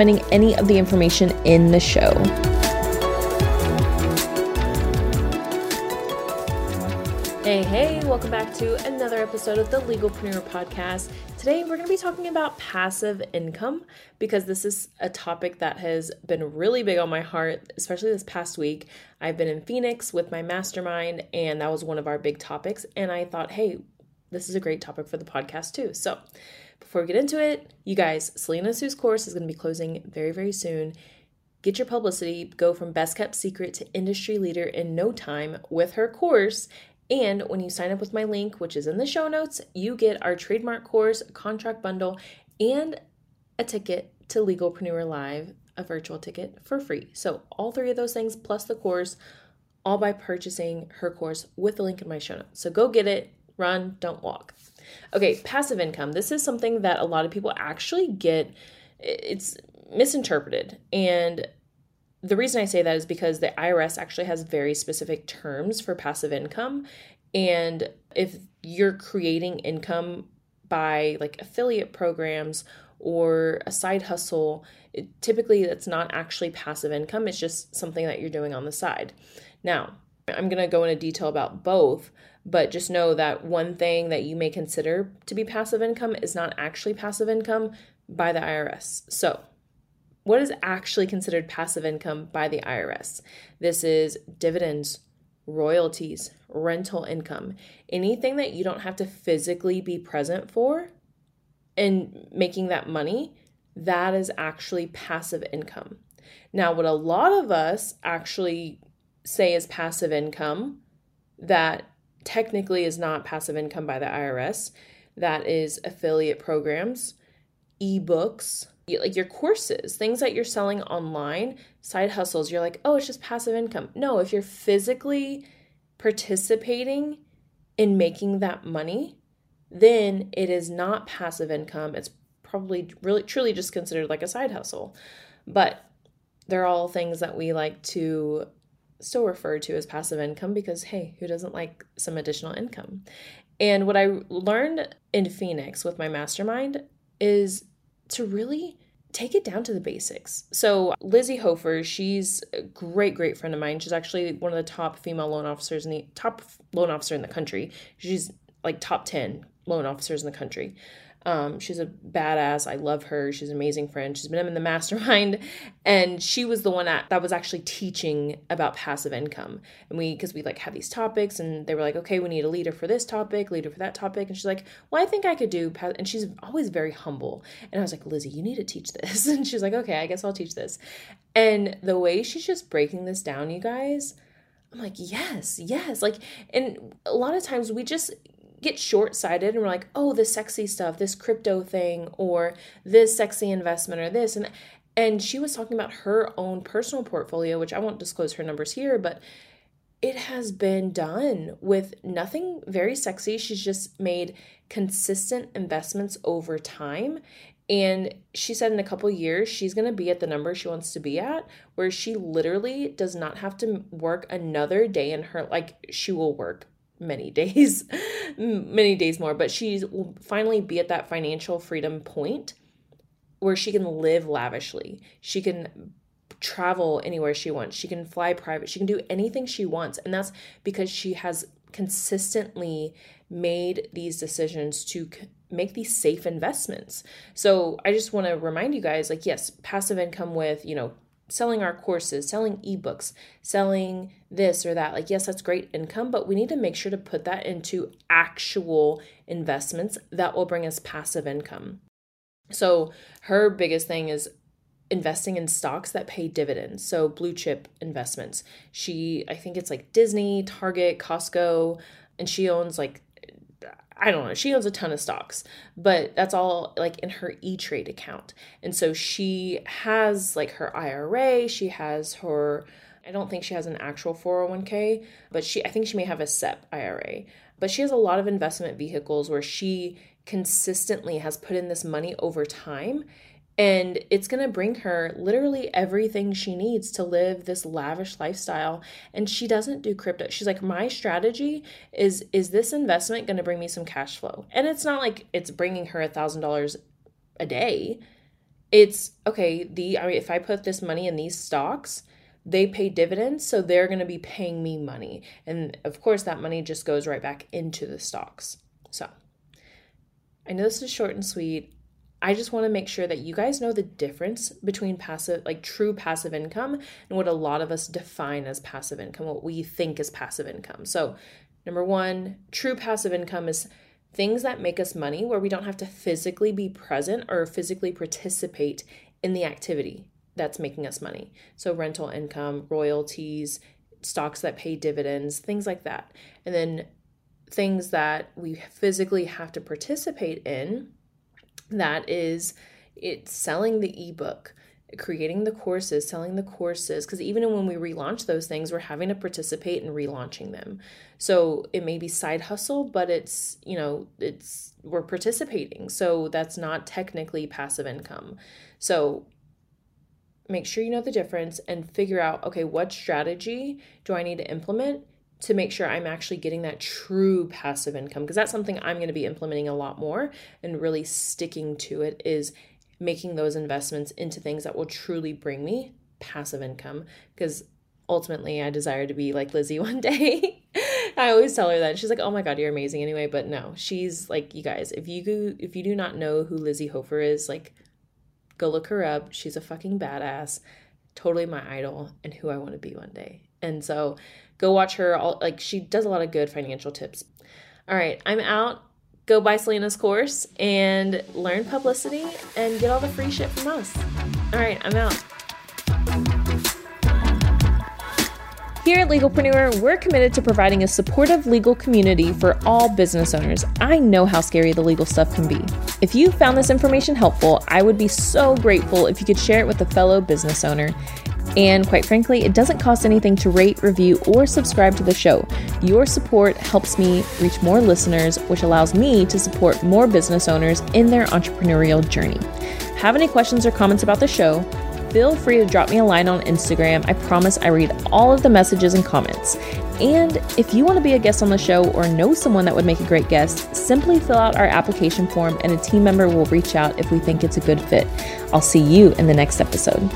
any of the information in the show. Hey, hey, welcome back to another episode of the Legalpreneur Podcast. Today, we're going to be talking about passive income because this is a topic that has been really big on my heart, especially this past week. I've been in Phoenix with my mastermind, and that was one of our big topics. And I thought, hey, this is a great topic for the podcast, too. So, before we get into it, you guys, Selena Soo's course is going to be closing very, very soon. Get your publicity, go from best kept secret to industry leader in no time with her course and when you sign up with my link, which is in the show notes, you get our trademark course, contract bundle, and a ticket to Legalpreneur Live, a virtual ticket for free. So, all three of those things plus the course, all by purchasing her course with the link in my show notes. So, go get it, run, don't walk. Okay, passive income. This is something that a lot of people actually get, it's misinterpreted. And the reason I say that is because the IRS actually has very specific terms for passive income. And if you're creating income by like affiliate programs or a side hustle, it, typically that's not actually passive income, it's just something that you're doing on the side. Now, I'm going to go into detail about both, but just know that one thing that you may consider to be passive income is not actually passive income by the IRS. So, what is actually considered passive income by the IRS? This is dividends, royalties, rental income, anything that you don't have to physically be present for and making that money, that is actually passive income. Now, what a lot of us actually say is passive income that technically is not passive income by the IRS, that is affiliate programs, ebooks, like your courses, things that you're selling online, side hustles, you're like, oh, it's just passive income. No, if you're physically participating in making that money, then it is not passive income. It's probably really truly just considered like a side hustle. But they're all things that we like to still refer to as passive income because hey, who doesn't like some additional income? And what I learned in Phoenix with my mastermind is to really take it down to the basics. So, Lizzie Hofer, she's a great, great friend of mine. She's actually one of the top female loan officers in the top loan officer in the country. She's like top 10 loan officers in the country. Um, she's a badass. I love her. She's an amazing friend. She's been in the mastermind, and she was the one that, that was actually teaching about passive income. And we, because we like had these topics, and they were like, okay, we need a leader for this topic, leader for that topic, and she's like, well, I think I could do. And she's always very humble. And I was like, Lizzie, you need to teach this. And she's like, okay, I guess I'll teach this. And the way she's just breaking this down, you guys. I'm like, yes, yes. Like, and a lot of times we just get short sighted and we're like, oh, this sexy stuff, this crypto thing, or this sexy investment, or this. And and she was talking about her own personal portfolio, which I won't disclose her numbers here, but it has been done with nothing very sexy. She's just made consistent investments over time. And she said in a couple years, she's going to be at the number she wants to be at, where she literally does not have to work another day in her, like, she will work many days, many days more, but she will finally be at that financial freedom point where she can live lavishly. She can travel anywhere she wants. She can fly private. She can do anything she wants. And that's because she has consistently made these decisions to make these safe investments. So I just want to remind you guys like yes, passive income with, you know, selling our courses, selling ebooks, selling this or that. Like, yes, that's great income, but we need to make sure to put that into actual investments that will bring us passive income. So, her biggest thing is investing in stocks that pay dividends. So blue chip investments. She, I think it's like Disney, Target, Costco, and she owns like I don't know, she owns a ton of stocks, but that's all like in her E Trade account. And so she has like her IRA, she has her, I don't think she has an actual 401k, but she, I think she may have a SEP IRA. But she has a lot of investment vehicles where she consistently has put in this money over time and it's going to bring her literally everything she needs to live this lavish lifestyle. And she doesn't do crypto. She's like my strategy is is this investment going to bring me some cash flow? And it's not like it's bringing her a thousand dollars a day. It's okay the i mean if i put this money in these stocks they pay dividends so they're going to be paying me money. And of course that money just goes right back into the stocks. So i know this is short and sweet I just want to make sure that you guys know the difference between passive, like true passive income, and what a lot of us define as passive income, what we think is passive income. So, number one, true passive income is things that make us money where we don't have to physically be present or physically participate in the activity that's making us money. So, rental income, royalties, stocks that pay dividends, things like that. And then things that we physically have to participate in that is it's selling the ebook creating the courses, selling the courses, because even when we relaunch those things, we're having to participate in relaunching them. So it may be side hustle, but it's, you know, it's, we're participating. So that's not technically passive income. So make sure you know the difference and figure out, okay, what strategy do I need to implement to make sure I'm actually getting that true passive income because that's something I'm going to be implementing a lot more and really sticking to it is making those investments into things that will truly bring me passive income because ultimately I desire to be like Lizzie one day. I always tell her that. She's like, "Oh my god, you're amazing anyway." But no, she's like, you guys, if you if you do not know who Lizzie Hofer is, like go look her up. She's a fucking badass. Totally my idol and who I want to be one day. And so Go watch her. All, like she does a lot of good financial tips. All right, I'm out. Go buy Selena's course and learn publicity and get all the free shit from us. All right, I'm out. Here at Legalpreneur, we're committed to providing a supportive legal community for all business owners. I know how scary the legal stuff can be. If you found this information helpful, I would be so grateful if you could share it with a fellow business owner. And quite frankly, it doesn't cost anything to rate, review, or subscribe to the show. Your support helps me reach more listeners, which allows me to support more business owners in their entrepreneurial journey. Have any questions or comments about the show? Feel free to drop me a line on Instagram. I promise I read all of the messages and comments. And if you want to be a guest on the show or know someone that would make a great guest, simply fill out our application form and a team member will reach out if we think it's a good fit. I'll see you in the next episode.